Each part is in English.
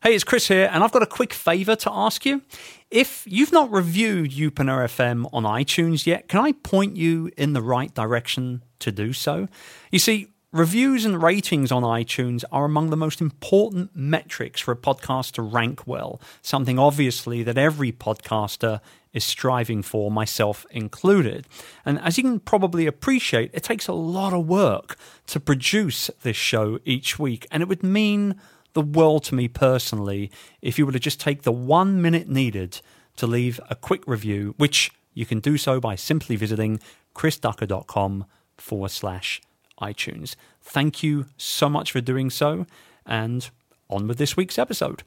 Hey, it's Chris here, and I've got a quick favor to ask you. If you've not reviewed Youpreneur FM on iTunes yet, can I point you in the right direction to do so? You see, reviews and ratings on iTunes are among the most important metrics for a podcast to rank well, something obviously that every podcaster is striving for, myself included. And as you can probably appreciate, it takes a lot of work to produce this show each week, and it would mean the world to me personally if you were to just take the one minute needed to leave a quick review, which you can do so by simply visiting chrisducker.com forward slash iTunes. Thank you so much for doing so, and on with this week's episode.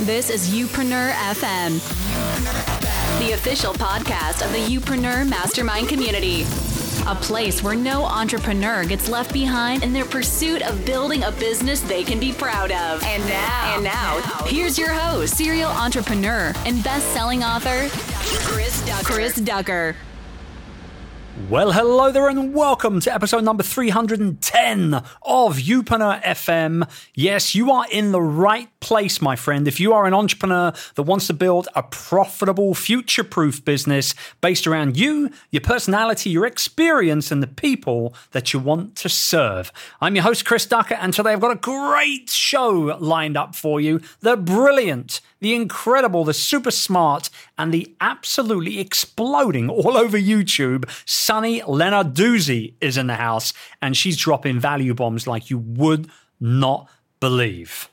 This is Youpreneur FM, the official podcast of the Youpreneur Mastermind community. A place where no entrepreneur gets left behind in their pursuit of building a business they can be proud of. And now, and now, here's your host, serial entrepreneur and best-selling author, Chris Ducker. Chris Ducker. Well, hello there, and welcome to episode number 310 of Youpreneur FM. Yes, you are in the right place, my friend. If you are an entrepreneur that wants to build a profitable, future proof business based around you, your personality, your experience, and the people that you want to serve. I'm your host, Chris Ducker, and today I've got a great show lined up for you. The brilliant, the incredible, the super smart, and the absolutely exploding all over YouTube. Sunny Lenarduzzi is in the house, and she's dropping value bombs like you would not believe.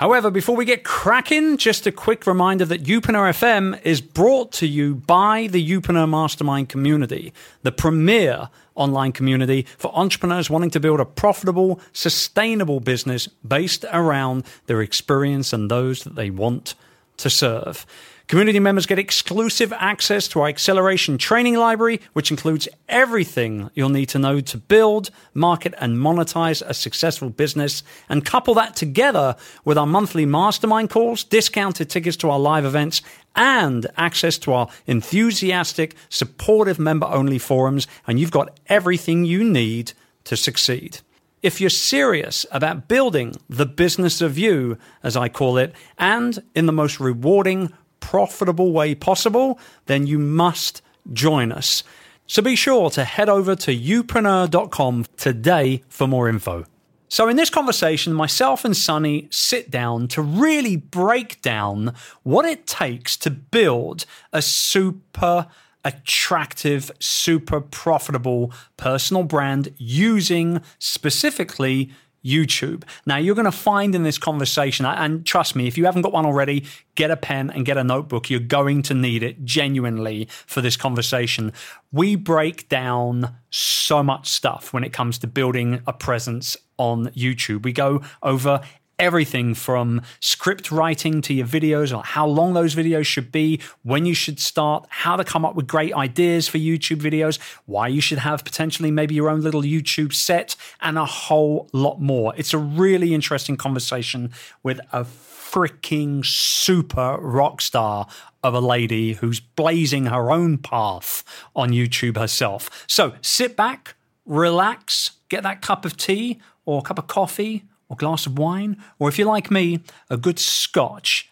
However, before we get cracking, just a quick reminder that Youpreneur FM is brought to you by the Youpreneur Mastermind community, the premier online community for entrepreneurs wanting to build a profitable, sustainable business based around their experience and those that they want to serve. Community members get exclusive access to our acceleration training library, which includes everything you'll need to know to build, market, and monetize a successful business. And couple that together with our monthly mastermind calls, discounted tickets to our live events, and access to our enthusiastic, supportive member only forums. And you've got everything you need to succeed. If you're serious about building the business of you, as I call it, and in the most rewarding, profitable way possible, then you must join us. So be sure to head over to youpreneur.com today for more info. So, in this conversation, myself and Sunny sit down to really break down what it takes to build a super attractive, super profitable personal brand using specifically YouTube. Now, you're going to find in this conversation, and trust me, if you haven't got one already, get a pen and get a notebook. You're going to need it genuinely for this conversation. We break down so much stuff when it comes to building a presence on YouTube. We go over everything from script writing to your videos or how long those videos should be, when you should start, how to come up with great ideas for YouTube videos, why you should have potentially maybe your own little YouTube set, and a whole lot more. It's a really interesting conversation with a freaking super rock star of a lady who's blazing her own path on YouTube herself. So sit back, relax, get that cup of tea or cup of coffee or glass of wine, or if you're like me, a good scotch,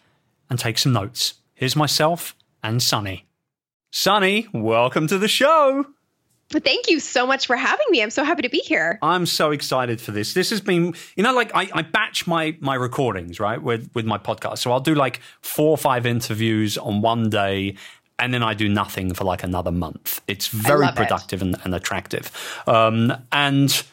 and take some notes. Here's myself and Sunny. Sunny, welcome to the show. Thank you so much for having me. I'm so happy to be here. I'm so excited for this. This has been, you know, like I, I batch my my recordings, right, with with my podcast. So I'll do like four or five interviews on one day, and then I do nothing for like another month. It's very productive it. and, and, attractive. Um, and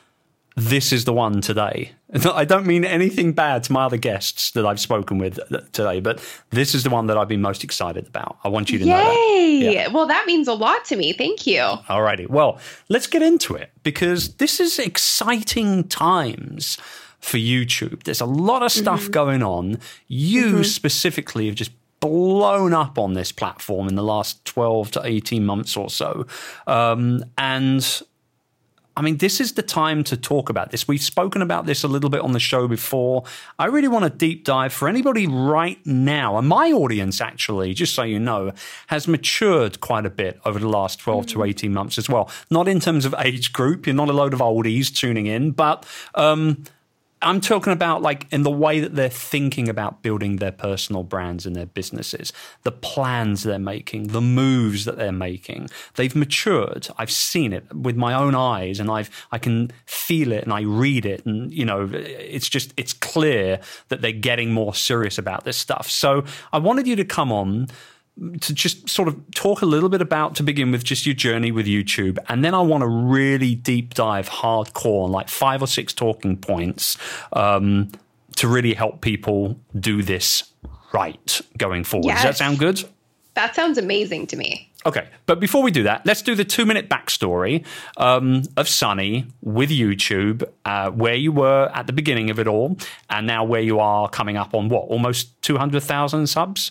this is the one today. I don't mean anything bad to my other guests that I've spoken with today, but this is the one that I've been most excited about. I want you to Yay! know that. Yeah. Well, that means a lot to me. Thank you. All righty. Well, let's get into it because this is exciting times for YouTube. There's a lot of stuff mm-hmm. going on. You mm-hmm. specifically have just blown up on this platform in the last 12 to 18 months or so. Um, and I mean, this is the time to talk about this. We've spoken about this a little bit on the show before. I really want to deep dive for anybody right now. And my audience, actually, just so you know, has matured quite a bit over the last 12 mm-hmm. to 18 months as well. Not in terms of age group, you're not a load of oldies tuning in, but um, I'm talking about like in the way that they're thinking about building their personal brands and their businesses, the plans they're making, the moves that they're making. They've matured. I've seen it with my own eyes and I've I can feel it and I read it and you know it's just it's clear that they're getting more serious about this stuff. So I wanted you to come on to just sort of talk a little bit about to begin with just your journey with YouTube, and then I want to really deep dive hardcore on like five or six talking points um, to really help people do this right going forward. Yes. Does that sound good? That sounds amazing to me. Okay, but before we do that, let's do the two minute backstory um, of Sunny with YouTube, uh, where you were at the beginning of it all, and now where you are coming up on what, almost 200,000 subs?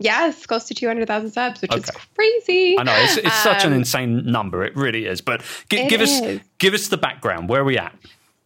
Yes, close to 200,000 subs, which okay. is crazy. I know it's, it's um, such an um, insane number. It really is. But g- give is. us give us the background. Where are we at?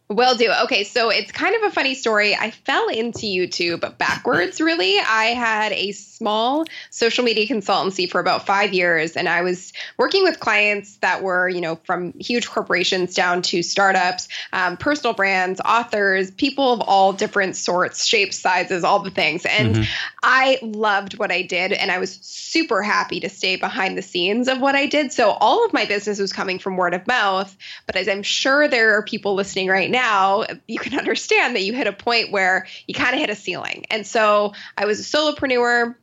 Will do. Okay, so it's kind of a funny story. I fell into YouTube backwards, really. I had a small social media consultancy for about five years, and I was working with clients that were, you know, from huge corporations down to startups, um, personal brands, authors, people of all different sorts, shapes, sizes, all the things. And mm-hmm. I loved what I did, and I was super happy to stay behind the scenes of what I did. So all of my business was coming from word of mouth. But as I'm sure there are people listening right now, now you can understand that you hit a point where you kind of hit a ceiling. And so I was a solopreneur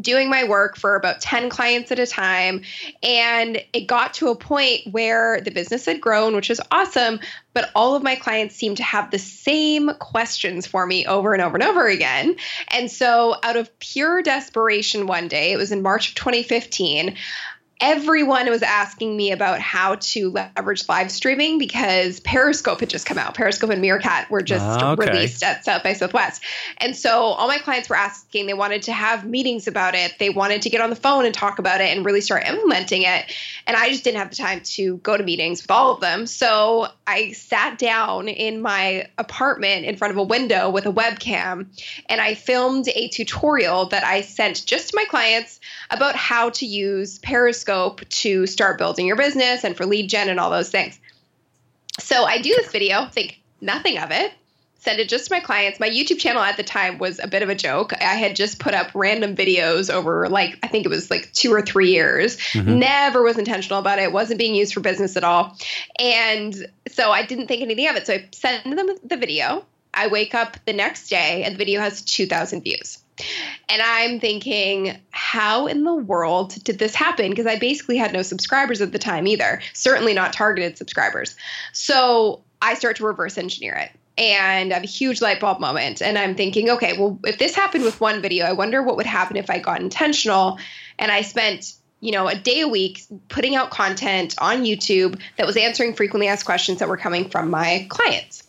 doing my work for about 10 clients at a time. And it got to a point where the business had grown, which was awesome. But all of my clients seemed to have the same questions for me over and over and over again. And so, out of pure desperation, one day, it was in March of 2015, everyone was asking me about how to leverage live streaming because Periscope had just come out. Periscope and Meerkat were just uh, okay. released at South by Southwest. And so all my clients were asking, they wanted to have meetings about it. They wanted to get on the phone and talk about it and really start implementing it. And I just didn't have the time to go to meetings with all of them. So I sat down in my apartment in front of a window with a webcam and I filmed a tutorial that I sent just to my clients about how to use Periscope scope to start building your business and for lead gen and all those things. So I do this video, think nothing of it, send it just to my clients. My YouTube channel at the time was a bit of a joke. I had just put up random videos over like I think it was like 2 or 3 years. Mm-hmm. Never was intentional about it. it. wasn't being used for business at all. And so I didn't think anything of it. So I send them the video. I wake up the next day and the video has 2000 views. And I'm thinking, how in the world did this happen? Because I basically had no subscribers at the time either, certainly not targeted subscribers. So I start to reverse engineer it and I have a huge light bulb moment. And I'm thinking, okay, well, if this happened with one video, I wonder what would happen if I got intentional and I spent you know, a day a week putting out content on YouTube that was answering frequently asked questions that were coming from my clients.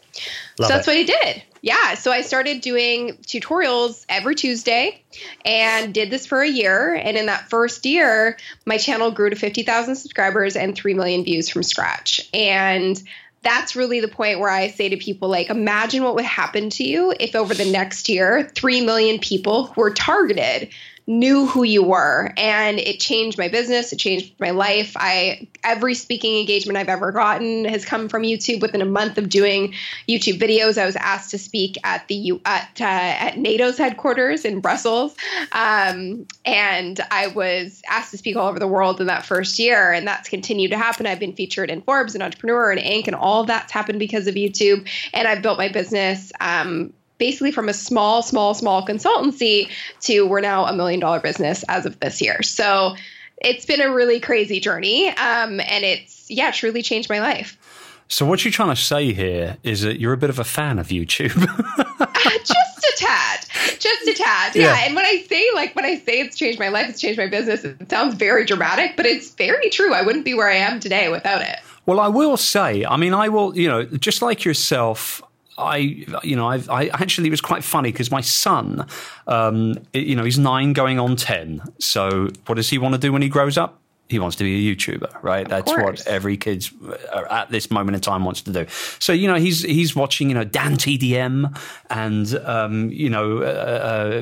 Love so that's it. what I did. Yeah. So I started doing tutorials every Tuesday and did this for a year. And in that first year, my channel grew to 50,000 subscribers and 3 million views from scratch. And that's really the point where I say to people, like, imagine what would happen to you if over the next year, 3 million people were targeted knew who you were and it changed my business it changed my life. I every speaking engagement i've ever gotten has come from youtube. Within a month of doing youtube videos i was asked to speak at the at uh, at nato's headquarters in brussels. Um, and i was asked to speak all over the world in that first year and that's continued to happen. I've been featured in forbes and entrepreneur and inc. and all that's happened because of youtube. And i've built my business um, basically from a small, small, small consultancy to we're now a million dollar business as of this year. So it's been a really crazy journey. Um, and it's, yeah, truly changed my life. So what you're trying to say here is that you're a bit of a fan of YouTube. just a tad, just a tad. Yeah. yeah. And when I say like when I say it's changed my life, it's changed my business. It sounds very dramatic, but it's very true. I wouldn't be where I am today without it. Well, I will say, I mean, I will, you know, just like yourself, I, you know, I've, i actually it was quite funny because my son, um, you know, he's nine going on ten. So what does he want to do when he grows up? He wants to be a YouTuber, right? Of That's course. what every kid uh, at this moment in time wants to do. So you know, he's he's watching you know Dan TDM and um, you know uh, uh,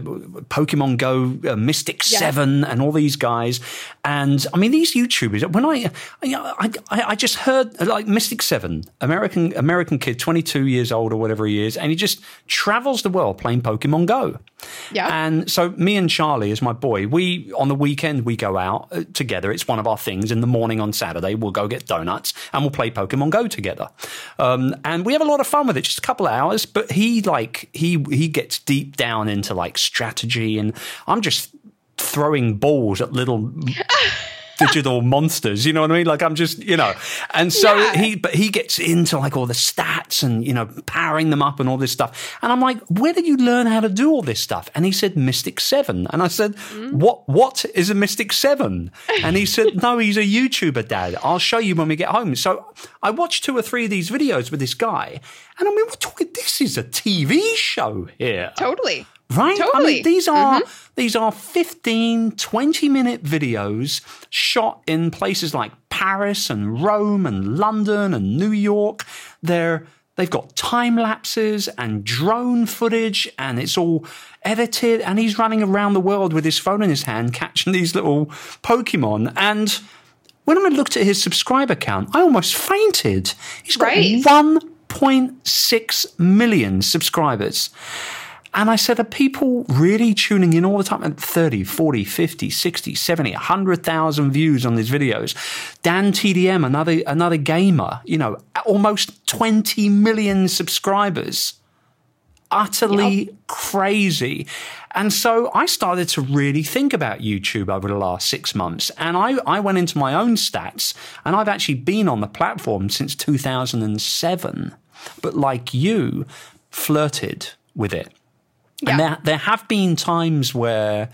Pokemon Go, uh, Mystic Yeah. Seven, and all these guys. And I mean, these YouTubers. When I I, I I just heard like Mystic Seven, American American kid, twenty two years old or whatever he is, and he just travels the world playing Pokemon Go. Yeah. And so me and Charlie, as my boy, we on the weekend we go out uh, together. It's one of our things. In the morning on Saturday, we'll go get donuts and we'll play Pokemon Go together. Um, and we have a lot of fun with it. Just a couple of hours, but he like he he gets deep down into like strategy, and I'm just throwing balls at little digital monsters. You know what I mean? Like I'm just, you know, and so Yeah. he, but he gets into like all the stats and you know powering them up and all this stuff. And I'm like, where did you learn how to do all this stuff? And he said Mystic Seven, and I said, mm. what What is a Mystic Seven? And he said, no, he's a YouTuber, Dad. I'll show you when we get home. So I watched two or three of these videos with this guy, and I mean, we're talking. This is a TV show here totally. Right? I mean, these are mm-hmm. these are 15, 20 minute videos shot in places like Paris and Rome and London and New York. They're they've got time lapses and drone footage and it's all edited and he's running around the world with his phone in his hand catching these little Pokemon and when I looked at his subscriber count, I almost fainted. He's got Right. 1.6 million subscribers. And I said, are people really tuning in all the time? And 30, 40, 50, 60, 70, 100,000 views on these videos. Dan TDM, another, another gamer, you know, almost 20 million subscribers. Utterly crazy. And so I started to really think about YouTube over the last six months. And I, I went into my own stats, and I've actually been on the platform since 2007. But like you, flirted with it. Yeah. And there, there have been times where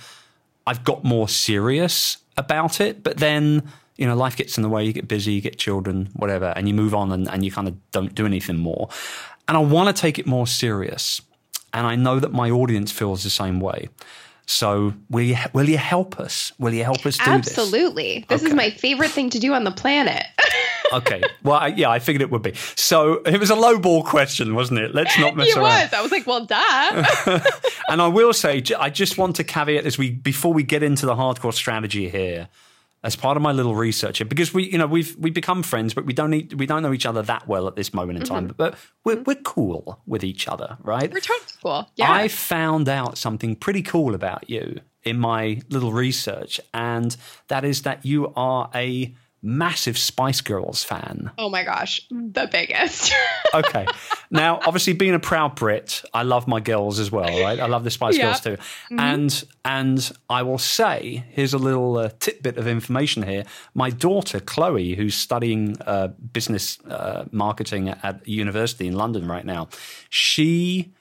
I've got more serious about it, but then, you know, life gets in the way, you get busy, you get children, whatever, and you move on and, and you kind of don't do anything more. And I want to take it more serious. And I know that my audience feels the same way. So will you, will you help us? Will you help us do this? Absolutely. This, is my favorite thing to do on the planet. Okay. Well, I, yeah, I figured it would be. So it was a low ball question, wasn't it? Let's not mess it around. was. I was like, well, duh. And I will say, I just want to caveat as we before we get into the hardcore strategy here, as part of my little research here, because we, you know, we've we become friends, but we don't need we don't know each other that well at this moment in mm-hmm. time. But we're mm-hmm. we're cool with each other, right? We're totally cool. Yeah. I found out something pretty cool about you in my little research, and that is that you are a massive Spice Girls fan. oh my gosh, the biggest. Okay. now, obviously, being a proud Brit, I love my girls as well, right? I love the Spice. Girls too. And and I will say, here's a little uh, tidbit of information here. My daughter Chloe, who's studying uh, business uh, marketing at university in London right now, she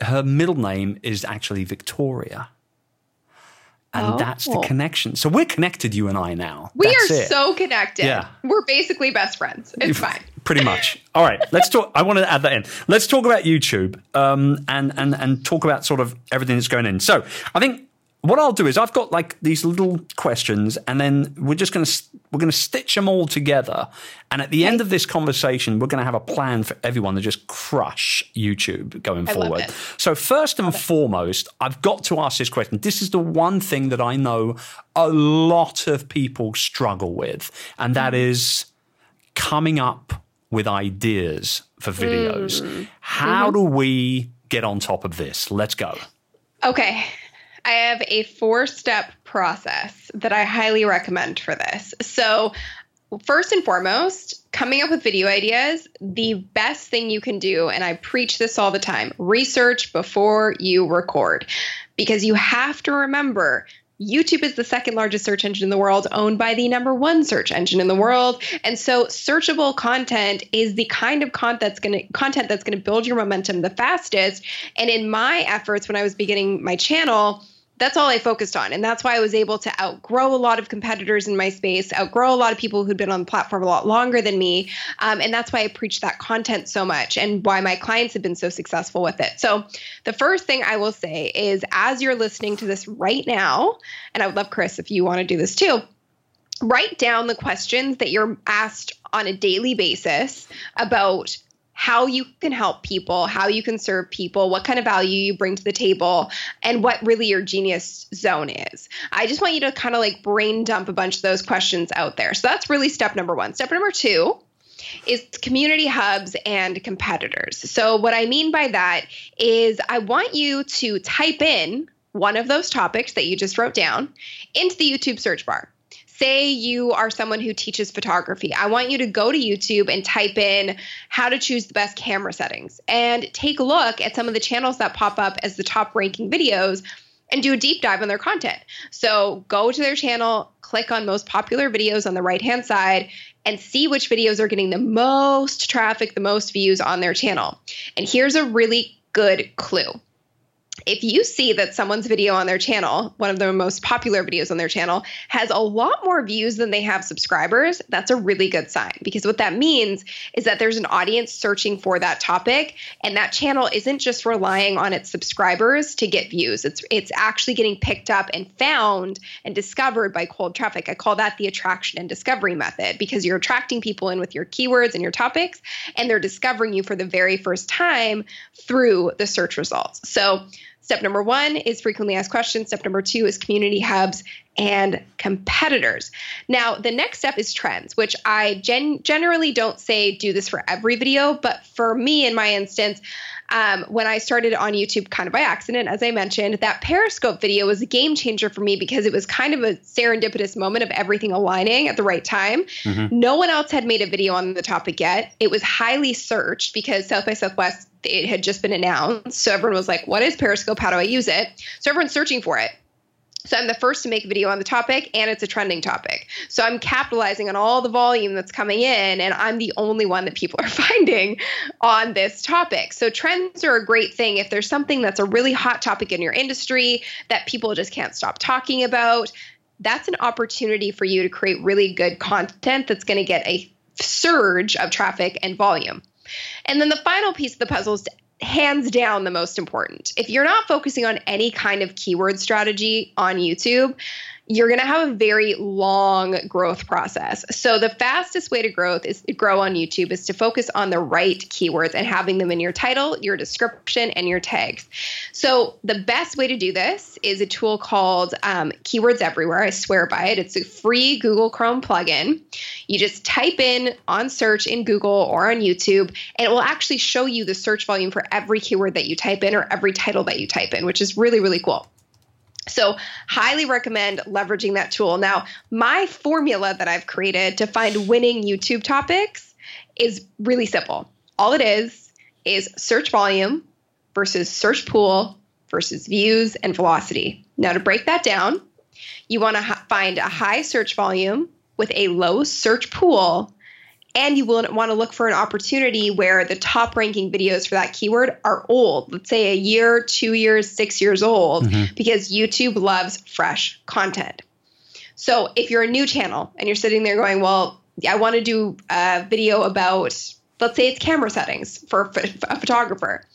her middle name is actually Victoria. And that's the Oh. connection. So we're connected, you and I now. we That's are it. so connected. Yeah. We're basically best friends. It's fine. Pretty much. All right, let's talk. I want to add that in. Let's talk about YouTube um, and and and talk about sort of everything that's going in. So I think what I'll do is I've got like these little questions, and then we're just going to we're going to stitch them all together. And at the end of this conversation, we're going to have a plan for everyone to just crush YouTube going I forward. So first and foremost, I've got to ask this question. This is the one thing that I know a lot of people struggle with, and that is coming up with ideas for videos. How do we get on top of this? Let's go. Okay. I have a four step process that I highly recommend for this. So, first and foremost, coming up with video ideas, the best thing you can do, and I preach this all the time research before you record. Because you have to remember YouTube is the second largest search engine in the world, owned by the number one search engine in the world. And so searchable content is the kind of content that's going to content that's going to build your momentum the fastest. And in my efforts when I was beginning my channel, that's all I focused on. And that's why I was able to outgrow a lot of competitors in my space, outgrow a lot of people who'd been on the platform a lot longer than me. Um, and that's why I preach that content so much and why my clients have been so successful with it. So, the first thing I will say is as you're listening to this right now, and I would love, Chris, if you want to do this too, write down the questions that you're asked on a daily basis about how you can help people, how you can serve people, what kind of value you bring to the table, and what really your genius zone is. I just want you to kind of like brain dump a bunch of those questions out there. So that's really step number one. Step number two is community hubs and competitors. So, what I mean by that is I want you to type in one of those topics that you just wrote down into the YouTube search bar say you are someone who teaches photography, I want you to go to YouTube and type in how to choose the best camera settings and take a look at some of the channels that pop up as the top ranking videos and do a deep dive on their content. So go to their channel, click on most popular videos on the right hand side, and see which videos are getting the most traffic, the most views on their channel. And here's a really good clue if you see that someone's video on their channel, one of the most popular videos on their channel, has a lot more views than they have subscribers, that's a really good sign because what that means is that there's an audience searching for that topic and that channel isn't just relying on its subscribers to get views. It's it's actually getting picked up and found and discovered by cold traffic. I call that the attraction and discovery method because you're attracting people in with your keywords and your topics and they're discovering you for the very first time through the search results. So Step number one is frequently asked questions. Step number two is community hubs and competitors. Now, the next step is trends, which I gen- generally don't say do this for every video, but for me, in my instance, um, when I started on YouTube kind of by accident, as I mentioned, that Periscope video was a game changer for me because it was kind of a serendipitous moment of everything aligning at the right time. Mm-hmm. No one else had made a video on the topic yet. It was highly searched because South by Southwest it had just been announced. So everyone was like, what is Periscope? How do I use it? So everyone's searching for it. So I'm the first to make a video on the topic and it's a trending topic. So I'm capitalizing on all the volume that's coming in and I'm the only one that people are finding on this topic. So trends are a great thing if there's something that's a really hot topic in your industry that people just can't stop talking about. That's an opportunity for you to create really good content that's going to get a surge of traffic and volume. And then the final piece of the puzzle is hands down the most important. If you're not focusing on any kind of keyword strategy on YouTube, you're going to have a very long growth process. So the fastest way to growth is to grow on YouTube is to focus on the right keywords and having them in your title, your description, and your tags. So the best way to do this is a tool called um, Keywords Everywhere. I swear by it. It's a free Google Chrome plugin. You just type in on search in Google or on YouTube, and it will actually show you the search volume for every keyword that you type in or every title that you type in, which is really really cool. So, highly recommend leveraging that tool. Now, my formula that I've created to find winning YouTube topics is really simple. All it is is search volume versus search pool versus views and velocity. Now, to break that down, you want to find a high search volume with a low search pool and you will want to look for an opportunity where the top ranking videos for that keyword are old, let's say a year, two years, six years old, mm-hmm. because YouTube loves fresh content. So if you're a new channel and you're sitting there going, well, I want to do a video about, let's say it's camera settings for a photographer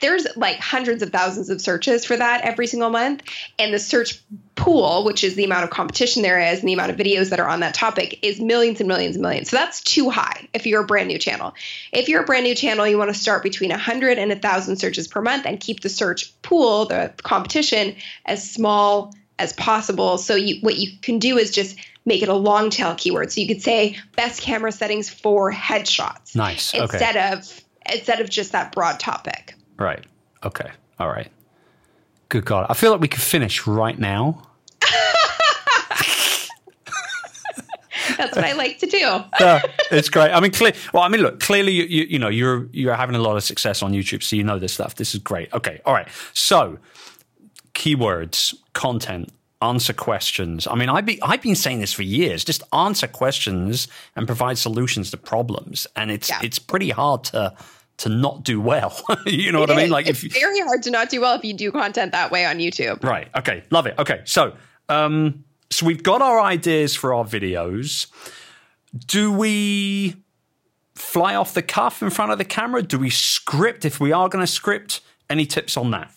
there's like hundreds of thousands of searches for that every single month. And the search pool, which is the amount of competition there is and the amount of videos that are on that topic, is millions and millions and millions. So that's too high if you're a brand new channel. If you're a brand new channel, you want to start between 100 and 1,000 searches per month and keep the search pool, the competition, as small as possible. So you, what you can do is just make it a long tail keyword. So you could say best camera settings for headshots. Nice. Instead okay. of instead of just that broad topic. Right. Okay. All right. Good God. I feel like we could finish right now. That's what I like to do. yeah, it's great. I mean, clear. Well, I mean, look. Clearly, you, you, you know you're you're having a lot of success on YouTube, so you know this stuff. This is great. Okay, all right. So, keywords, content, answer questions. I mean, I've been I've been saying this for years. Just answer questions and provide solutions to problems, and it's yeah. it's pretty hard to to not do well. you know it what is. I mean? Like, it's if, very hard to not do well if you do content that way on YouTube. Right. Okay. Love it. Okay. So, um, so we've got our ideas for our videos. Do we fly off the cuff in front of the camera? Do we script if we are going to script? Any tips on that?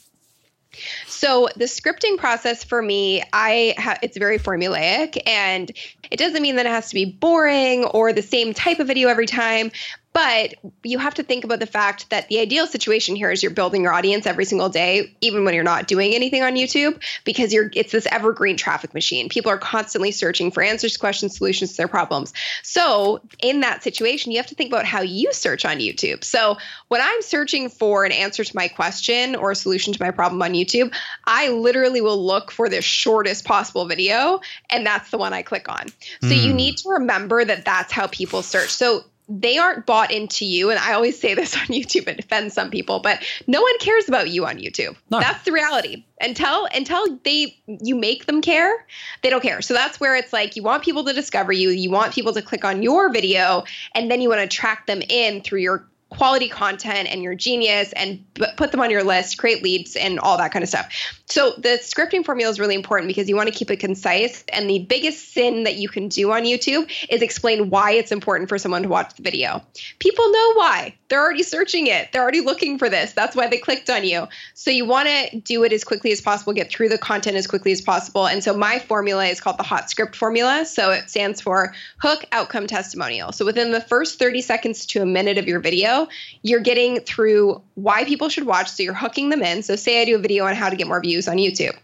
So the scripting process for me, I ha- it's very formulaic, and it doesn't mean that it has to be boring or the same type of video every time. But you have to think about the fact that the ideal situation here is you're building your audience every single day, even when you're not doing anything on YouTube, because you're it's this evergreen traffic machine. People are constantly searching for answers, questions, solutions to their problems. So in that situation, you have to think about how you search on YouTube. So when I'm searching for an answer to my question or a solution to my problem on YouTube, I literally will look for the shortest possible video, and that's the one I click on. So mm. you hmm. need to remember that that's how people search. So they aren't bought into you. And I always say this on YouTube, it offends some people, but no one cares about you on YouTube. No. That's the reality. Until until they you make them care, they don't care. So that's where it's like you want people to discover you, you want people to click on your video, and then you want to track them in through your quality content and your genius and put them on your list, create leads, and all that kind of stuff. So the scripting formula is really important because you want to keep it concise. And the biggest sin that you can do on YouTube is explain why it's important for someone to watch the video. People know why. They're already searching it. They're already looking for this. That's why they clicked on you. So you want to do it as quickly as possible, get through the content as quickly as possible. And so my formula is called the hot script formula. So it stands for hook outcome testimonial. So within the first 30 seconds to a minute of your video, you're getting through why people should watch. So you're hooking them in. So say I do a video on how to get more views on YouTube.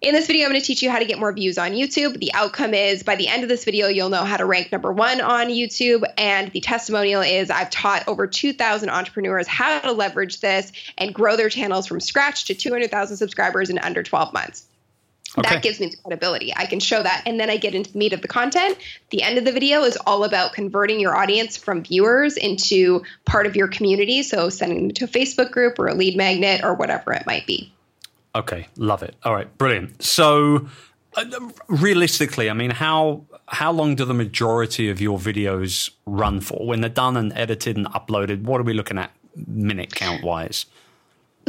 In this video, I'm going to teach you how to get more views on YouTube. The outcome is by the end of this video, you'll know how to rank number one on YouTube. And the testimonial is I've taught over 2,000 entrepreneurs how to leverage this and grow their channels from scratch to 200,000 subscribers in under 12 months. Okay. That gives me the credibility. I can show that. And then I get into the meat of the content. The end of the video is all about converting your audience from viewers into part of your community. So sending them to a Facebook group or a lead magnet or whatever it might be. Okay, love it. All right, brilliant. So uh, realistically, I mean, how how long do the majority of your videos run for? When they're done and edited and uploaded, what are we looking at minute count wise?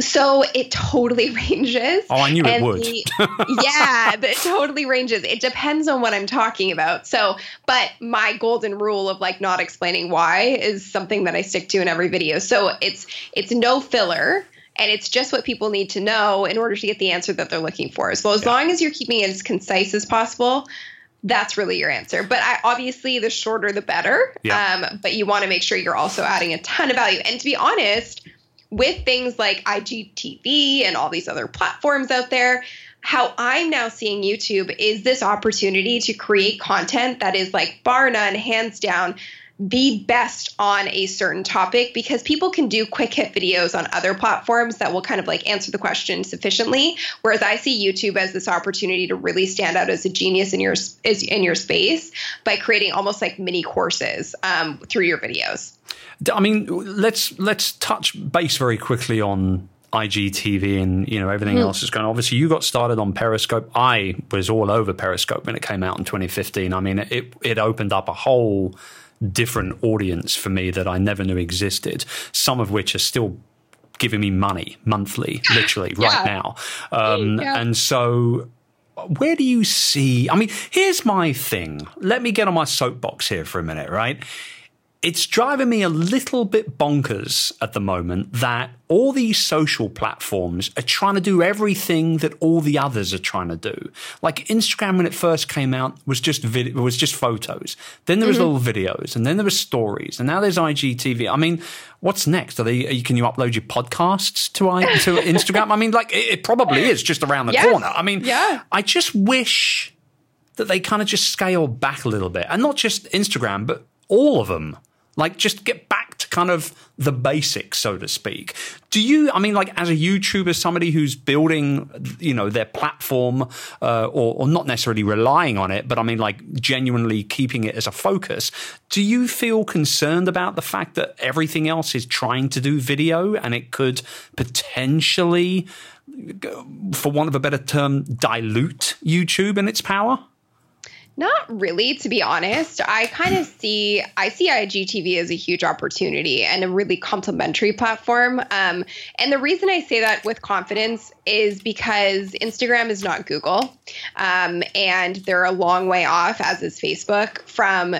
So it totally ranges. Oh, I knew it would. The, yeah, but it totally ranges. It depends on what I'm talking about. So, but my golden rule of like not explaining why is something that I stick to in every video. So it's it's no filler and it's just what people need to know in order to get the answer that they're looking for. So as yeah. long as you're keeping it as concise as possible, that's really your answer. But I, obviously, the shorter the better. Yeah. Um, but you want to make sure you're also adding a ton of value. And to be honest, with things like IGTV and all these other platforms out there, how I'm now seeing YouTube is this opportunity to create content that is like bar none, hands down, the best on a certain topic because people can do quick hit videos on other platforms that will kind of like answer the question sufficiently whereas i see youtube as this opportunity to really stand out as a genius in your in your space by creating almost like mini courses um, through your videos I mean, let's let's touch base very quickly on IGTV and you know everything mm. else that's going. on. Obviously, you got started on Periscope. I was all over Periscope when it came out in 2015. I mean, it it opened up a whole different audience for me that I never knew existed. Some of which are still giving me money monthly, literally yeah. right now. Um, yeah. And so where do you see? I mean, here's my thing. Let me get on my soapbox here for a minute, right? It's driving me a little bit bonkers at the moment that all these social platforms are trying to do everything that all the others are trying to do. Like Instagram when it first came out was just vid- was just photos. Then there was mm-hmm. little videos, and then there was stories, and now there's IGTV. I mean, what's next? Are they? Can you upload your podcasts to I, to Instagram? I mean, like it, it, probably is just around the yes. corner. I mean, yeah. I just wish that they kind of just scale back a little bit, and not just Instagram, but all of them. Like, just get back to kind of the basics, so to speak. Do you, I mean, like, as a YouTuber, somebody who's building, you know, their platform, uh, or, or not necessarily relying on it, but I mean, like, genuinely keeping it as a focus, do you feel concerned about the fact that everything else is trying to do video and it could potentially, for want of a better term, dilute YouTube and its power? Not really, to be honest. I kind of see I see IGTV as a huge opportunity and a really complementary platform. Um, and the reason I say that with confidence is because Instagram is not Google, um, and they're a long way off, as is Facebook, from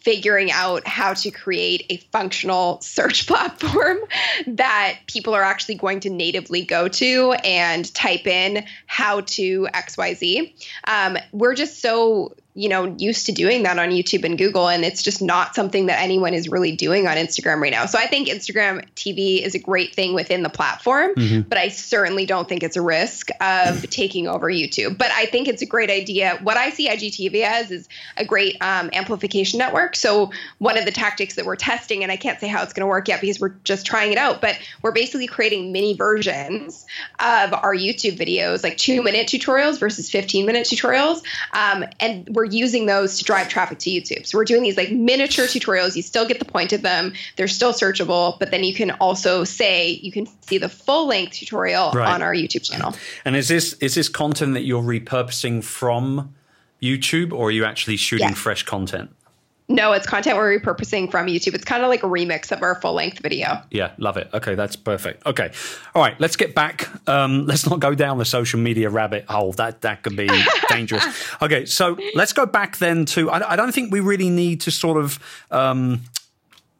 figuring out how to create a functional search platform that people are actually going to natively go to and type in how to XYZ. Um, we're just so you know used to doing that on YouTube and Google and it's just not something that anyone is really doing on Instagram right now. So I think Instagram TV is a great thing within the platform, mm-hmm. but I certainly don't think it's a risk of taking over YouTube. But I think it's a great idea. What I see IGTV as is a great um, amplification network. So one of the tactics that we're testing and I can't say how it's going to work yet because we're just trying it out, but we're basically creating mini versions of our YouTube videos, like 2-minute tutorials versus 15-minute tutorials. Um, and we're using those to drive traffic to YouTube. So we're doing these like miniature tutorials. You still get the point of them. They're still searchable, but then you can also say you can see the full length tutorial right. on our YouTube channel. And is this is this content that you're repurposing from YouTube or are you actually shooting fresh content? No, it's content we're repurposing from YouTube. It's kind of like a remix of our full length video. Yeah, love it. Okay, that's perfect. Okay, all right, let's get back. Um, let's not go down the social media rabbit hole. That that could be dangerous. Okay, so let's go back then to. I, I, don't think we really need to sort of. Um,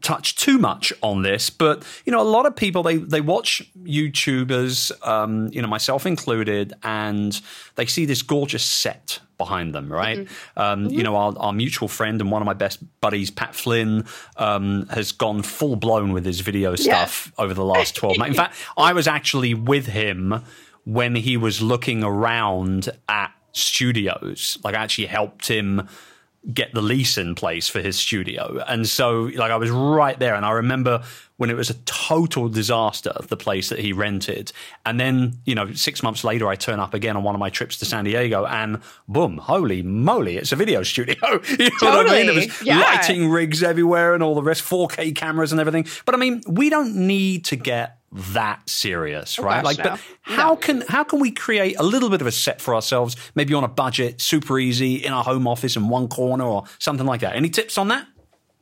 touch too much on this, but you know, a lot of people they they watch YouTubers, um, you know, myself included, and they see this gorgeous set behind them, right? Mm-hmm. Um, mm-hmm. You know, our, our, mutual friend and one of my best buddies, Pat Flynn, um, has gone full blown with his video stuff yeah. over the last 12 months. In fact, I was actually with him when he was looking around at studios. Like, I actually helped him get the lease in place for his studio. And so, like, I was right there. And I remember when it was a total disaster, the place that he rented. And then, you know, six months later, I turn up again on one of my trips to San Diego and boom, holy moly, it's a video studio. you know totally. what I mean? There was yeah. lighting rigs everywhere and all the rest, 4K cameras and everything. But I mean, we don't need to get that serious, oh, right? Like, no. but how no. can how can we create a little bit of a set for ourselves, maybe on a budget, super easy, in our home office in one corner or something like that? Any tips on that?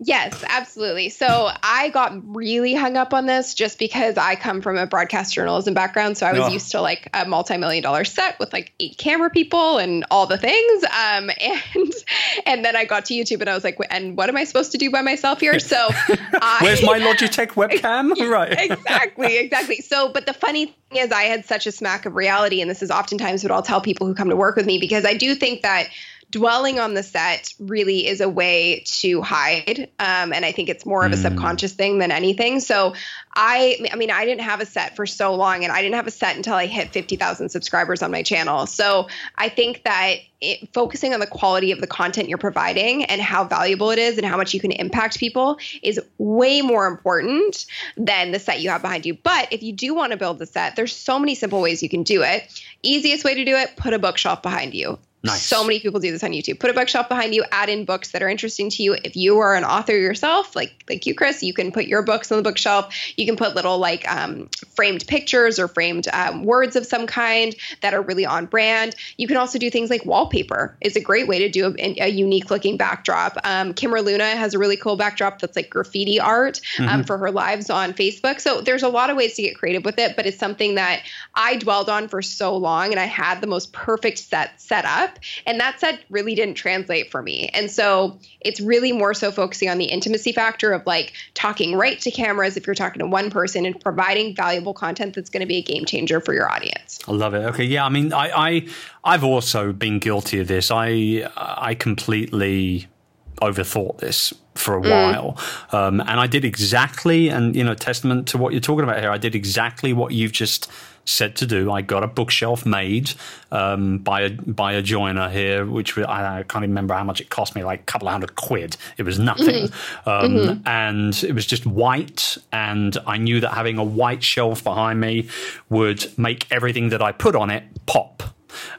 Yes, absolutely. So I got really hung up on this just because I come from a broadcast journalism background. So I was oh. used to like a multi-million dollar set with like eight camera people and all the things. Um, and and then I got to YouTube and I was like, and what am I supposed to do by myself here? So I, where's my Logitech webcam? right. exactly, exactly. So, but the funny thing is, I had such a smack of reality, and this is oftentimes what I'll tell people who come to work with me because I do think that dwelling on the set really is a way to hide um, and i think it's more of a mm. subconscious thing than anything. So i i mean i didn't have a set for so long and i didn't have a set until i hit 50000 subscribers on my channel. So i think that it, focusing on the quality of the content you're providing and how valuable it is and how much you can impact people is way more important than the set you have behind you. But if you do want to build the set there's so many simple ways you can do it. Easiest way to do it put a bookshelf behind you Nice. So many people do this on YouTube. Put a bookshelf behind you, add in books that are interesting to you. If you are an author yourself, like like you, Chris, you can put your books on the bookshelf. You can put little like um, framed pictures or framed um, words of some kind that are really on brand. You can also do things like wallpaper is a great way to do a, a unique looking backdrop. Um, Kimra Luna has a really cool backdrop that's like graffiti art um, mm-hmm. for her lives on Facebook. So there's a lot of ways to get creative with it, but it's something that I dwelled on for so long, and I had the most perfect set set up and that set really didn't translate for me. And so it's really more so focusing on the intimacy factor of like talking right to cameras if you're talking to one person and providing valuable content that's going to be a game changer for your audience. I love it. Okay. Yeah. I mean, I, I I've also been guilty of this. I I completely overthought this for a mm. while. Um, and I did exactly, and you know, testament to what you're talking about here, I did exactly what you've just said to do. I got a bookshelf made um, by a by a joiner here, which I, I, can't even remember how much it cost me, like a couple of hundred quid. It was nothing, mm-hmm. Um, mm-hmm. and it was just white. And I knew that having a white shelf behind me would make everything that I put on it pop.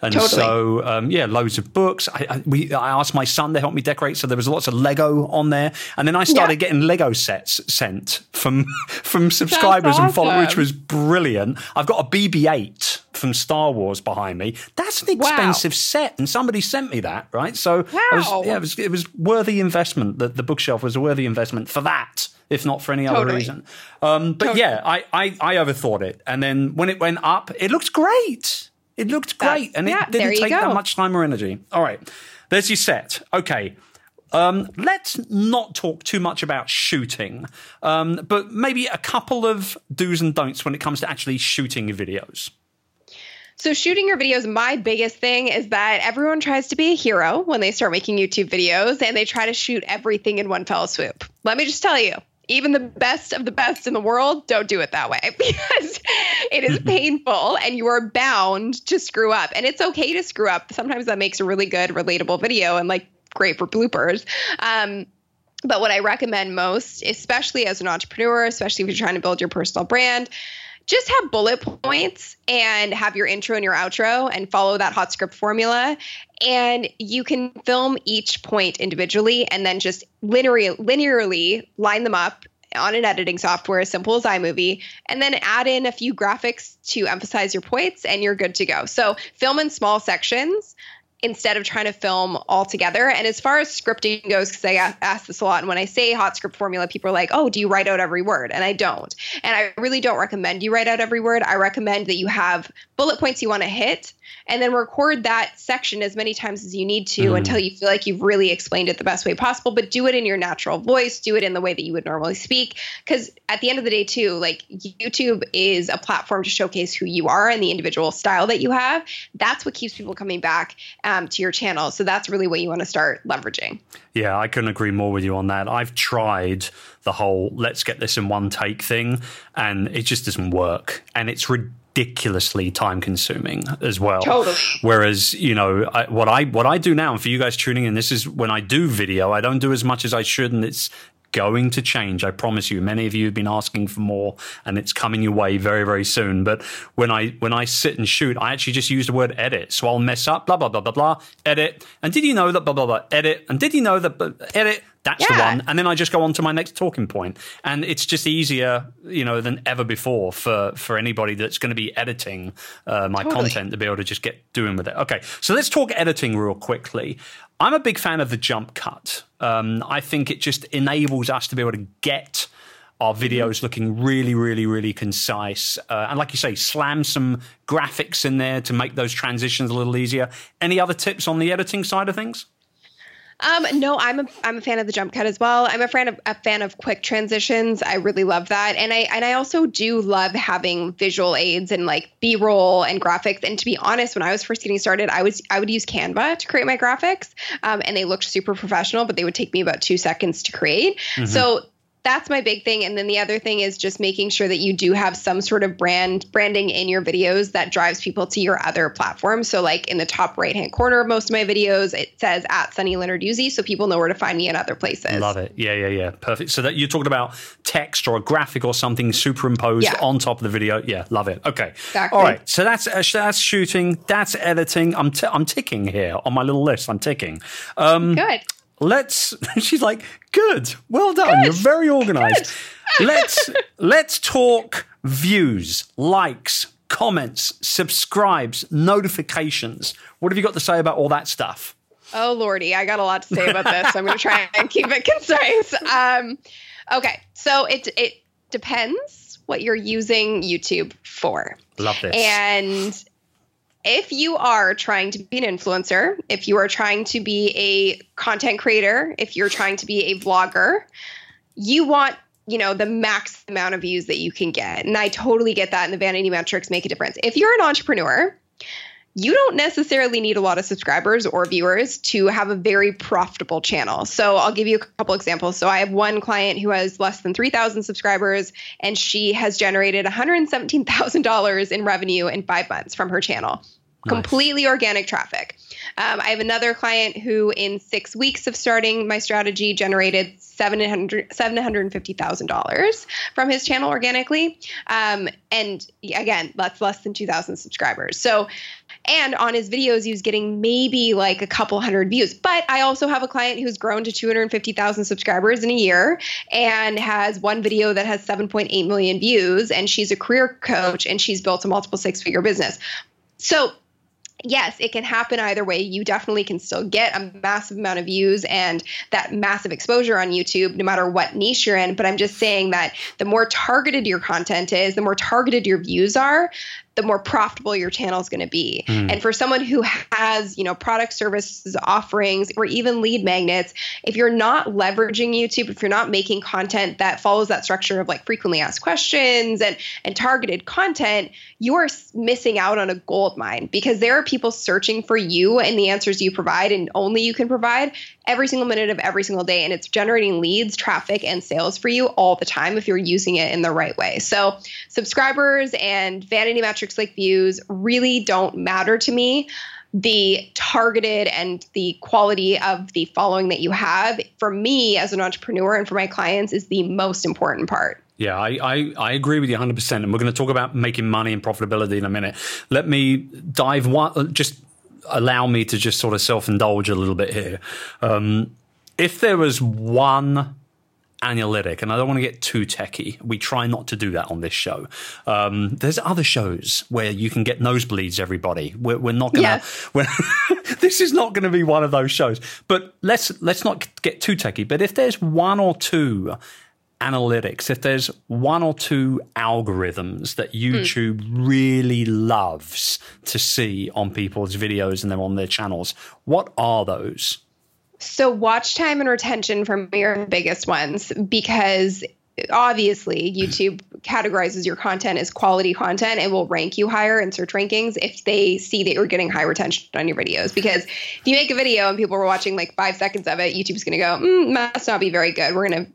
And totally. so, um, yeah, loads of books. I, I, we, I asked my son to help me decorate, so there was lots of Lego on there. And then I started yeah. getting Lego sets sent from from subscribers awesome. and followers, which was brilliant. I've got a BB-8 from Star Wars behind me. That's an expensive wow. set, and somebody sent me that, right? So, wow. was, yeah, it was, it was worthy investment. The, the bookshelf was a worthy investment for that if not for any totally. other reason. Um, but totally. yeah, I, I, I overthought it. And then when it went up, it looked great. It looked great, and yeah, it didn't take that much time or energy. All right, there's your set. Okay, um, let's not talk too much about shooting, um, but maybe a couple of do's and don'ts when it comes to actually shooting videos. So, shooting your videos, my biggest thing is that everyone tries to be a hero when they start making YouTube videos and they try to shoot everything in one fell swoop. Let me just tell you, even the best of the best in the world don't do it that way because it is painful and you are bound to screw up. And it's okay to screw up. Sometimes that makes a really good, relatable video and like great for bloopers. Um, but what I recommend most, especially as an entrepreneur, especially if you're trying to build your personal brand, just have bullet points and have your intro and your outro and follow that hot script formula and you can film each point individually and then just linearly line them up on an editing software as simple as iMovie, and then add in a few graphics to emphasize your points, and you're good to go. So, film in small sections instead of trying to film all together. And as far as scripting goes, because I ask this a lot, and when I say hot script formula, people are like, oh, do you write out every word? And I don't. And I really don't recommend you write out every word. I recommend that you have bullet points you want to hit and then record that section as many times as you need to mm. until you feel like you've really explained it the best way possible but do it in your natural voice do it in the way that you would normally speak because at the end of the day too like youtube is a platform to showcase who you are and the individual style that you have that's what keeps people coming back um, to your channel so that's really what you want to start leveraging yeah i couldn't agree more with you on that i've tried the whole let's get this in one take thing and it just doesn't work and it's ridiculous ridiculously time consuming as well. Totally. Whereas, you know, I, what I what I do now, and for you guys tuning in, this is when I do video, I don't do as much as I should, and it's going to change. I promise you. Many of you have been asking for more, and it's coming your way very, very soon. But when I when I sit and shoot, I actually just use the word edit. So I'll mess up, blah blah blah blah blah, edit. And did you know that blah blah blah, edit? And did you know that edit? That's yeah. the one. And then I just go on to my next talking point. And it's just easier, you know, than ever before for, for anybody that's going to be editing uh, my totally. content to be able to just get doing with it. Okay. So let's talk editing real quickly. I'm a big fan of the jump cut. Um, I think it just enables us to be able to get our videos looking really, really, really concise. Uh, and like you say, slam some graphics in there to make those transitions a little easier. Any other tips on the editing side of things? Um, no, I'm a I'm a fan of the jump cut as well. I'm a fan of a fan of quick transitions. I really love that, and I and I also do love having visual aids and like B roll and graphics. And to be honest, when I was first getting started, I was I would use Canva to create my graphics, um, and they looked super professional, but they would take me about two seconds to create. Mm-hmm. So that's my big thing. And then the other thing is just making sure that you do have some sort of brand branding in your videos that drives people to your other platforms so like in the top right hand corner of most of my videos it says at sunny Lenarduzzi, so people know where to find me in other places. Love it. Yeah yeah yeah. Perfect. So that you're talking about text or a graphic or something superimposed yeah. on top of the video. Yeah love it. Okay. Exactly. all right. So that's uh, that's shooting. That's editing. I'm t- i'm ticking here on my little list. I'm ticking. Um, good let's she's like good well done good. you're very organized. let's let's talk views likes comments subscribes notifications. What have you got to say about all that stuff? Oh lordy i got a lot to say about this. So i'm going to try and keep it concise. Um, okay so it it depends what you're using youtube for. Love this. And if you are trying to be an influencer, if you are trying to be a content creator, if you're trying to be a vlogger, you want you know the max amount of views that you can get and i totally get that and the vanity metrics make a difference if you're an entrepreneur you don't necessarily need a lot of subscribers or viewers to have a very profitable channel. So I'll give you a couple examples. So I have one client who has less than 3,000 subscribers, and she has generated $117,000 in revenue in five months from her channel. Nice. Completely organic traffic. Um, I have another client who, in six weeks of starting my strategy, generated $700, $750,000 from his channel organically. Um, and again, that's less than 2,000 subscribers. So, and on his videos, he was getting maybe like a couple hundred views. But I also have a client who's grown to 250,000 subscribers in a year and has one video that has 7.8 million views. And she's a career coach and she's built a multiple six figure business. So, yes, it can happen either way. You definitely can still get a massive amount of views and that massive exposure on YouTube, no matter what niche you're in. But I'm just saying that the more targeted your content is, the more targeted your views are, the more profitable your channel is going to be. Mm. And for someone who has, you know, product services offerings or even lead magnets, if you're not leveraging YouTube, if you're not making content that follows that structure of like frequently asked questions and and targeted content, you are missing out on a gold mine because there are people searching for you and the answers you provide and only you can provide every single minute of every single day and it's generating leads, traffic and sales for you all the time if you're using it in the right way. So, subscribers and vanity metrics like views really don't matter to me the targeted and the quality of the following that you have for me as an entrepreneur and for my clients is the most important part. Yeah, I, I, I, agree with you 100%. And we're going to talk about making money and profitability in a minute. Let me dive one, just allow me to just sort of self indulge a little bit here. Um, if there was one analytic, and I don't want to get too techy. We try not to do that on this show. Um, there's other shows where you can get nosebleeds. Everybody, we're, we're not gonna. This is not going to be one of those shows. But let's let's not get too techy. But if there's one or two analytics, if there's one or two algorithms that hmm. YouTube mm. really loves to see on people's videos and they're on their channels, what are those? So, watch time and retention for me are the biggest ones because obviously YouTube categorizes your content as quality content and will rank you higher in search rankings if they see that you're getting high retention on your videos. Because if you make a video and people are watching like five seconds of it, YouTube's going to go, mm, must not be very good. We're going to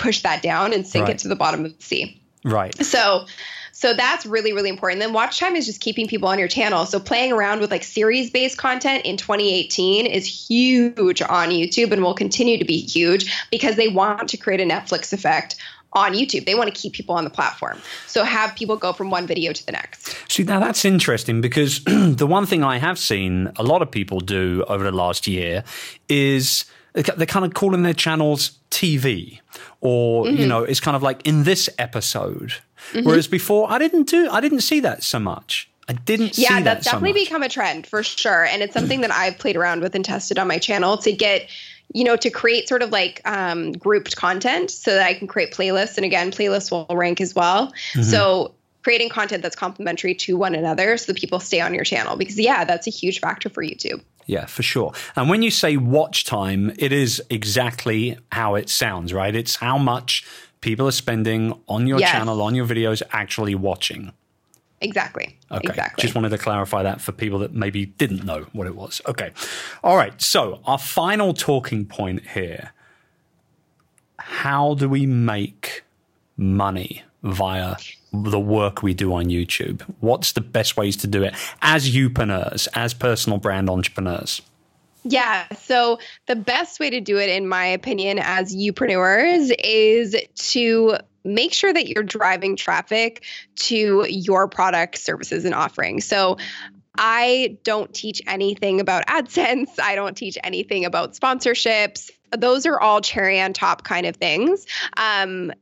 push that down and sink right. it to the bottom of the sea. Right. So so that's really, really important. Then watch time is just keeping people on your channel. So playing around with like series based content in 2018 is huge on YouTube and will continue to be huge because they want to create a Netflix effect on YouTube. They want to keep people on the platform. So have people go from one video to the next. See, now that's interesting because the one thing I have seen a lot of people do over the last year is they're kind of calling their channels TV or, mm-hmm. you know, it's kind of like in this episode Mm-hmm. Whereas before, I didn't do, I didn't see that so much. I didn't yeah, that that's so definitely become a trend for sure. And it's something that I've played around with and tested on my channel to get, you know, to create sort of like um, grouped content so that I can create playlists. And again, playlists will rank as well. Mm-hmm. So creating content that's complementary to one another so that people stay on your channel because yeah, that's a huge factor for YouTube. Yeah, for sure. And when you say watch time, it is exactly how it sounds, right? It's how much people are spending on your yes. channel, on your videos, actually watching. Exactly. Okay. Exactly. Just wanted to clarify that for people that maybe didn't know what it was. Okay. All right. So, our final talking point here how do we make money via the work we do on YouTube? What's the best ways to do it as youpreneurs, as personal brand entrepreneurs? Yeah. So the best way to do it, in my opinion, as youpreneurs is to make sure that you're driving traffic to your product, services, and offerings. So I don't teach anything about AdSense. I don't teach anything about sponsorships. Those are all cherry on top kind of things. Um,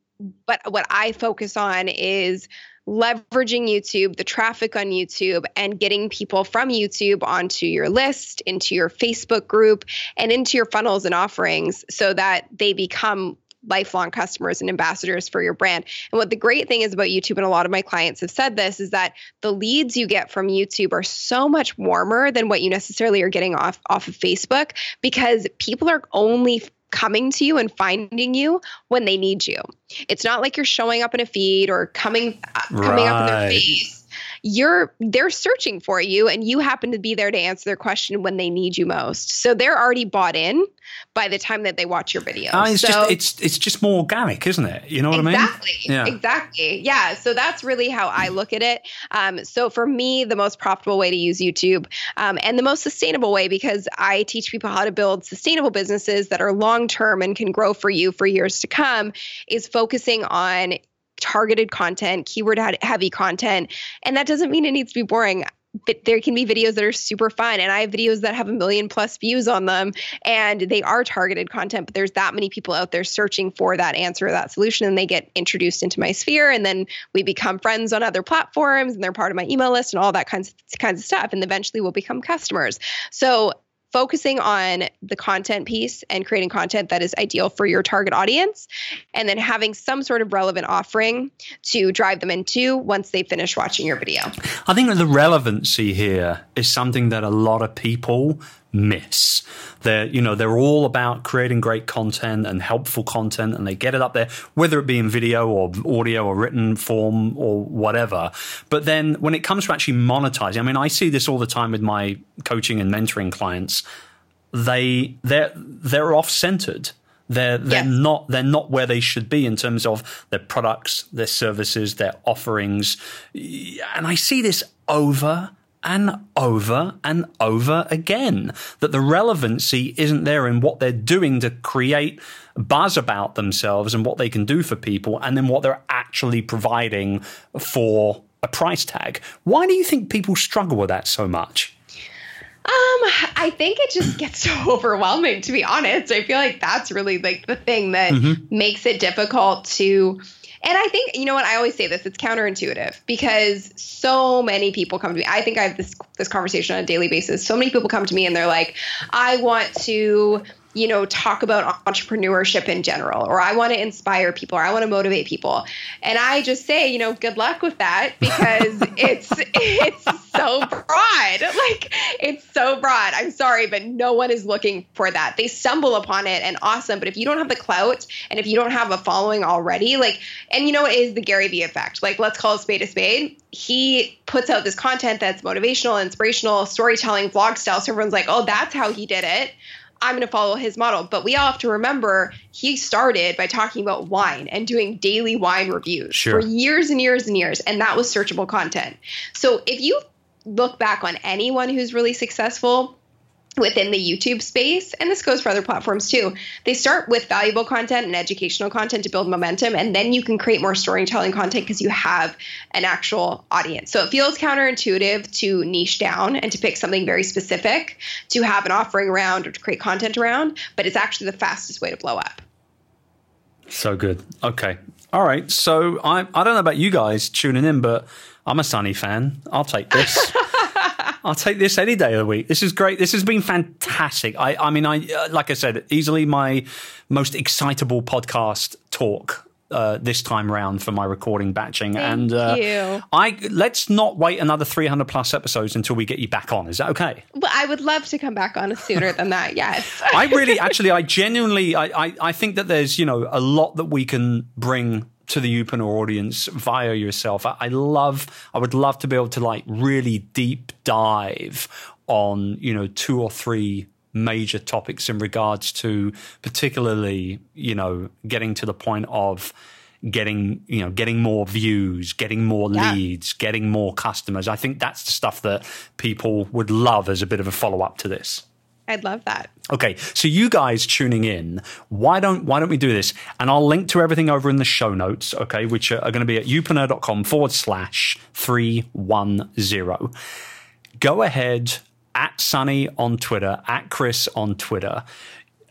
but what I focus on is leveraging YouTube, the traffic on YouTube, and getting people from YouTube onto your list, into your Facebook group, and into your funnels and offerings so that they become lifelong customers and ambassadors for your brand. And what the great thing is about YouTube, and a lot of my clients have said this, is that the leads you get from YouTube are so much warmer than what you necessarily are getting off off of Facebook because people are only coming to you and finding you when they need you. It's not like you're showing up in a feed or coming uh, coming up in their face you're they're searching for you and you happen to be there to answer their question when they need you most. So they're already bought in by the time that they watch your video. Uh, it's so, just it's it's just more organic, isn't it? You know what exactly, I mean? Exactly. Yeah. Exactly. Yeah. So that's really how I look at it. Um, so for me, the most profitable way to use YouTube um, and the most sustainable way because I teach people how to build sustainable businesses that are long term and can grow for you for years to come is focusing on targeted content, keyword heavy content. And that doesn't mean it needs to be boring. But there can be videos that are super fun. And I have videos that have a million plus views on them and they are targeted content, but there's that many people out there searching for that answer or that solution. And they get introduced into my sphere. And then we become friends on other platforms and they're part of my email list and all that kinds of kinds of stuff. And eventually we'll become customers. So focusing on the content piece and creating content that is ideal for your target audience, and then having some sort of relevant offering to drive them into once they finish watching your video. I think the relevancy here is something that a lot of people miss. They're, you know, they're all about creating great content and helpful content and they get it up there, whether it be in video or audio or written form or whatever. But then when it comes to actually monetizing, I mean, I see this all the time with my coaching and mentoring clients. They, they're, they're off centered. They're they're not they're not where they should be in terms of their products, their services, their offerings. And I see this over and over and over again. That the relevancy isn't there in what they're doing to create buzz about themselves and what they can do for people, and then what they're actually providing for a price tag. Why do you think people struggle with that so much? Um, I think it just gets so overwhelming to be honest. I feel like that's really like the thing that mm-hmm. makes it difficult to and I think, you know what, I always say this, it's counterintuitive because so many people come to me. I think I have this this conversation on a daily basis. So many people come to me and they're like, I want to you know, talk about entrepreneurship in general, or I want to inspire people, or I want to motivate people. And I just say, you know, good luck with that because it's it's so broad. Like it's so broad. I'm sorry, but no one is looking for that. They stumble upon it and awesome. But if you don't have the clout and if you don't have a following already, like, and you know what is the Gary Vee effect? Like, let's call a spade a spade. He puts out this content that's motivational, inspirational, storytelling, vlog style. So everyone's like, oh, that's how he did it. I'm going to follow his model. But we all have to remember he started by talking about wine and doing daily wine reviews sure. for years and years and years. And that was searchable content. So if you look back on anyone who's really successful, within the YouTube space, and this goes for other platforms too. They start with valuable content and educational content to build momentum, and then you can create more storytelling content because you have an actual audience. So it feels counterintuitive to niche down and to pick something very specific to have an offering around or to create content around, but it's actually the fastest way to blow up. So good. Okay. All right. So I I don't know about you guys tuning in, but I'm a Sunny fan. I'll take this. I'll take this any day of the week. This is great. This has been fantastic. I, I mean, I uh, like I said, easily my most excitable podcast talk uh, this time round for my recording batching. Thank and uh, you. I let's not wait another 300 plus episodes until we get you back on. Is that okay? Well, I would love to come back on sooner than that. Yes. I really, actually, I genuinely, I, I, I think that there's you know a lot that we can bring to the Youpreneur audience via yourself. I, I love, I would love to be able to like really deep dive on, you know, two or three major topics in regards to particularly, you know, getting to the point of getting, you know, getting more views, getting more yeah. leads, getting more customers. I think that's the stuff that people would love as a bit of a follow up to this. I'd love that. Okay, so you guys tuning in, why don't why don't we do this? And I'll link to everything over in the show notes, okay, which are, are going to be at youpreneur.com forward slash 310. Go ahead at Sunny on Twitter, at Chris on Twitter,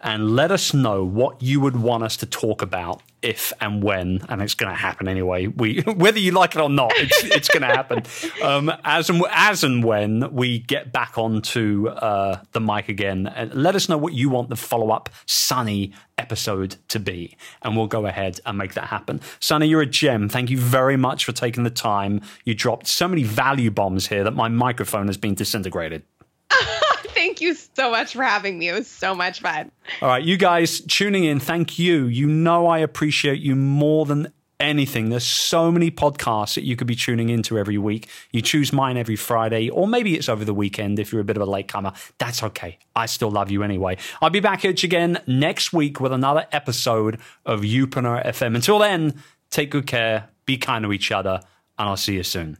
and let us know what you would want us to talk about if and when, and it's going to happen anyway. We whether you like it or not, it's, it's going to happen. Um, as and as and when we get back onto uh, the mic again, and let us know what you want the follow up Sunny episode to be, and we'll go ahead and make that happen. Sunny, you're a gem. Thank you very much for taking the time. You dropped so many value bombs here that my microphone has been disintegrated. Thank you so much for having me. It was so much fun. All right, you guys tuning in, thank you. You know I appreciate you more than anything. There's so many podcasts that you could be tuning into every week. You choose mine every Friday, or maybe it's over the weekend if you're a bit of a latecomer. That's okay. I still love you anyway. I'll be back at you again next week with another episode of Youpreneur FM. Until then, take good care, be kind to each other, and I'll see you soon.